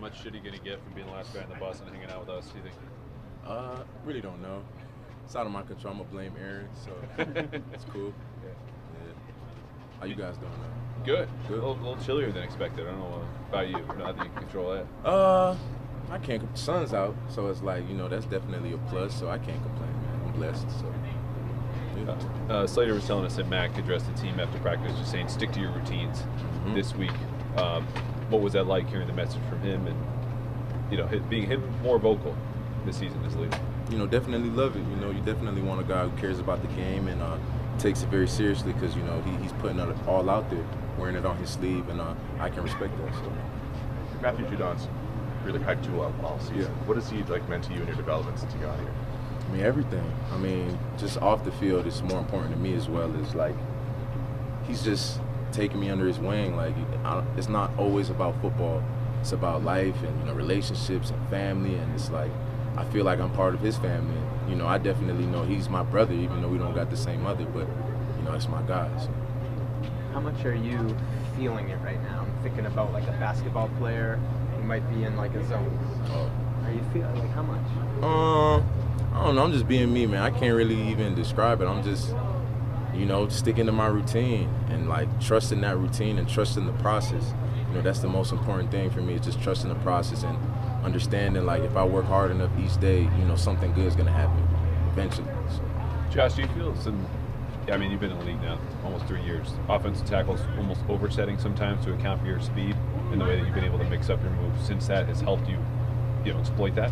How much shit are you gonna get from being the last guy on the bus and hanging out with us? Do you think? Uh, really don't know. It's out of my control. I'm gonna blame Aaron, so it's cool. Yeah. How you guys doing? Good. Good. A little, little chillier than expected. I don't know about you. Not that you can control that. Uh, I can't. Sun's out, so it's like you know that's definitely a plus. So I can't complain, man. I'm blessed. So. Yeah. Uh, Slater was telling us that Mac addressed the team after practice, just saying stick to your routines Mhm. this week. Um, what was that like hearing the message from him and you know being him more vocal this season as leader? you know, definitely love it. You know, you definitely want a guy who cares about the game and uh, takes it very seriously because you know he, he's putting it all out there, wearing it on his sleeve, and uh, I can respect that. So. Matthew Judon's really hyped you up all season. Yeah. What has he like meant to you in your development since you got here? I mean, everything. I mean, just off the field is more important to me as well as like he's just taking me under his wing. Like I, it's not always about football. It's about life and you know relationships and family, and it's like I feel like I'm part of his family. And, you know, I definitely know he's my brother, even though we don't got the same mother. But you know, it's my guy. So. How much are you feeling it right now? I'm thinking about like a basketball player who might be in like a zone. Are you feeling like how much? Uh, I don't know. I'm just being me, man. I can't really even describe it. I'm just, you know, sticking to my routine and like trusting that routine and trusting the process. You know, that's the most important thing for me is just trusting the process and understanding like if I work hard enough each day, you know, something good is gonna happen eventually. So, Josh, do you feel some? I mean, you've been in the league now almost three years. Offensive tackles almost oversetting sometimes to account for your speed and the way that you've been able to mix up your moves since that has helped you, you know, exploit that.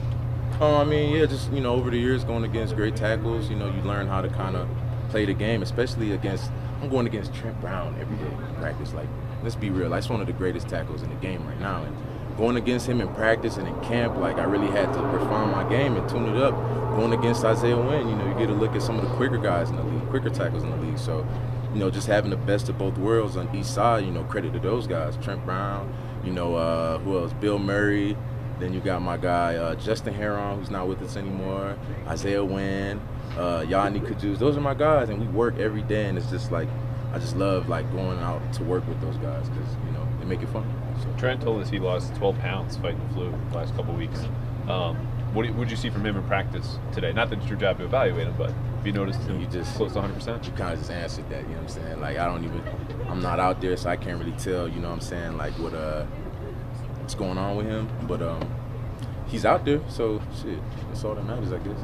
Oh, I mean, yeah, just you know, over the years going against great tackles, you know, you learn how to kind of play the game, especially against. I'm going against Trent Brown every day in practice. Like, let's be real, that's one of the greatest tackles in the game right now. And going against him in practice and in camp, like I really had to refine my game and tune it up. Going against Isaiah Wynn, you know, you get a look at some of the quicker guys in the league, quicker tackles in the league. So, you know, just having the best of both worlds on each side, you know, credit to those guys. Trent Brown, you know, uh, who else? Bill Murray. Then you got my guy uh, Justin Herron, who's not with us anymore. Isaiah Wynn, uh, Yodny Cajuste. Those are my guys, and we work every day. And it's just like I just love like going out to work with those guys because you know they make it fun. So. Trent told us he lost 12 pounds fighting the flu the last couple weeks. Um, what did you see from him in practice today? Not that it's your job to evaluate him, but have you noticed him You just- close to 100%? You kind of just answered that. You know what I'm saying? Like I don't even, I'm not out there, so I can't really tell. You know what I'm saying? Like what uh, what's going on with him? But um, he's out there, so shit, that's all that matters, I guess.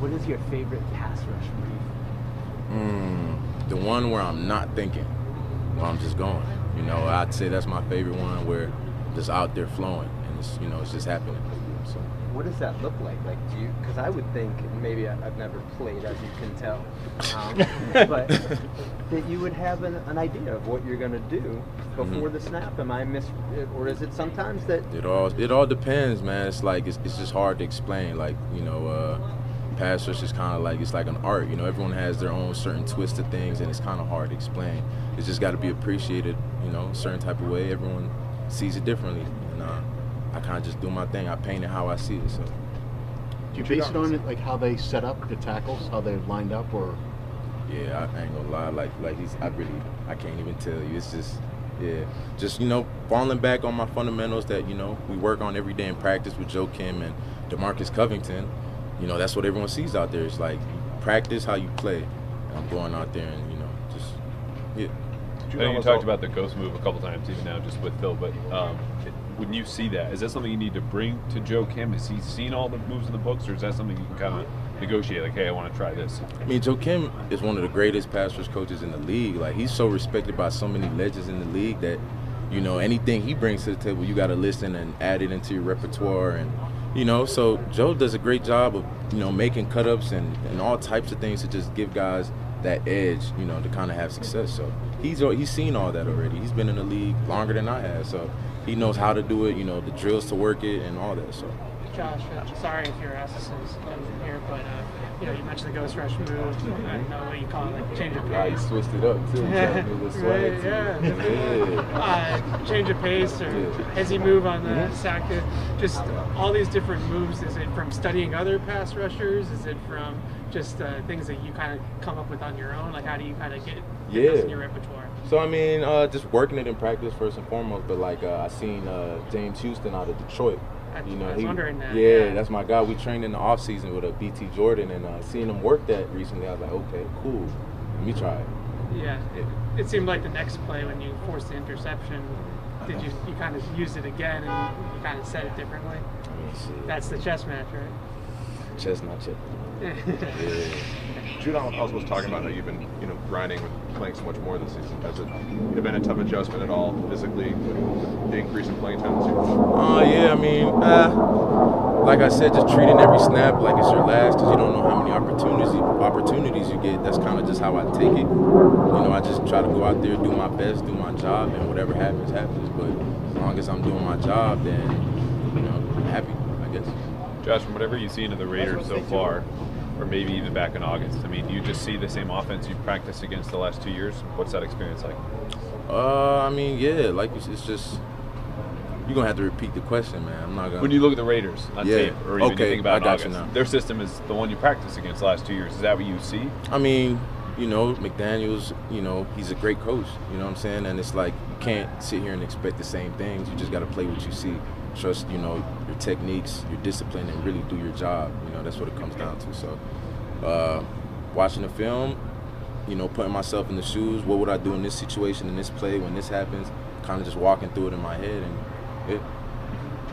What is your favorite pass rush move? Mm, the one where I'm not thinking, where I'm just going. You know, I'd say that's my favorite one where I'm just out there flowing and it's you know it's just happening. What does that look like? Like, do you? Because I would think, maybe I, I've never played, as you can tell, um, but that you would have an, an idea of what you're going to do before Mhm. the snap. Am I mis? Or is it sometimes that it all it all depends, man. It's like it's, it's just hard to explain. Like you know, uh, pass rush is kind of like it's like an art. You know, everyone has their own certain twist of things, and it's kind of hard to explain. It's just got to be appreciated. You know, a certain type of way. Everyone sees it differently, I kind of just do my thing. I paint it how I see it. So. Do you base it on it, like how they set up the tackles, how they're lined up, or Yeah, I ain't gonna lie. Like, like he's. I really, I can't even tell you. It's just, yeah, just you know, falling back on my fundamentals that you know we work on every day in practice with Joe Kim and Demarcus Covington. You know, that's what everyone sees out there. It's like practice how you play. And I'm going out there and you know, just yeah. I know you talked about the ghost move a couple times, even now just with Phil. But um, it- when you see that, is that something you need to bring to Joe Kim? Has he seen all the moves in the books, or is that something you can kind of negotiate? Like, hey, I want to try this. I mean, Joe Kim is one of the greatest pass rush coaches in the league. Like, he's so respected by so many legends in the league that, you know, anything he brings to the table, you got to listen and add it into your repertoire. And, you know, so Joe does a great job of, you know, making cut ups and, and all types of things to just give guys that edge, you know, to kind of have success. So he's he's seen all that already. He's been in the league longer than I have. So he knows how to do it, you know, the drills to work it and all that. So. Josh, sorry if your ass is in here, but uh, you know you mentioned the ghost rush move. I know what you call it, like change of pace. he switched it up too. Right, yeah. Uh, change of pace, or Yeah. he move on the sack, uh, just all these different moves. Is it from studying other pass rushers? Is it from just uh, things that you kind of come up with on your own? Like how do you kind of get get those in your repertoire? So I mean, uh, just working it in practice first and foremost. But like uh, I seen uh, James Houston out of Detroit. I- You know, I was he, wondering that, Yeah, yeah. that's my guy. We trained in the off season with a BT Jordan, and uh, seeing him work that recently, I was like, okay, cool. Let me try it. Yeah, it, it seemed like the next play when you forced the interception, did you you kind of used it again and you kind of said it differently? I mean, shit. That's the chess match, right? chestnut chip. Yeah. Judon also was talking about how you've been, you know, grinding with playing so much more this season. Has it been a tough adjustment at all physically with the increase in playing time this year? Uh, yeah, I mean, uh, like I said, just treating every snap like it's your last because you don't know how many opportunities opportunities you get. That's kind of just how I take it. You know, I just try to go out there, do my best, do my job, and whatever happens, happens. But as long as I'm doing my job, then you know, I'm happy, I guess. Josh, from whatever you've seen of the Raiders so far, or maybe even back in August, I mean, do you just see the same offense you've practiced against the last two years? What's that experience like? Uh, I mean, yeah, like it's, it's just you're gonna have to repeat the question, man. I'm not gonna. When you look at the Raiders on Yeah. tape, or even Okay, think about I August, now. their system is the one you practiced against the last two years. Is that what you see? I mean, you know, McDaniels, you know, he's a great coach. You know what I'm saying? And it's like you can't sit here and expect the same things. You just got to play what you see. Trust, you know, your techniques, your discipline, and really do your job. You know, that's what it comes down to. So, uh, watching the film, you know, putting myself in the shoes. What would I do in this situation, in this play, when this happens? Kind of just walking through it in my head, and it,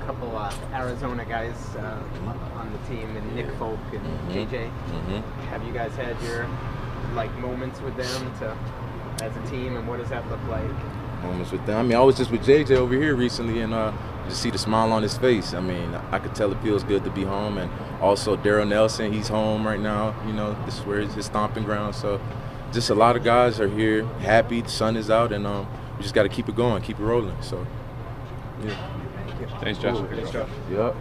couple uh, Arizona guys uh, on the team, and Nick Folk and Mhm. JJ. Mhm. Have you guys had your like moments with them to as a team, and what does that look like? moments with them. I mean, I was just with JJ over here recently, and uh, just see the smile on his face. I mean, I could tell it feels good to be home, and also Daryl Nelson, he's home right now. You know, this is where it's his stomping ground. So, just a lot of guys are here, happy. The sun is out, and um, we just got to keep it going, keep it rolling. So, yeah. Thanks, Josh. Yep.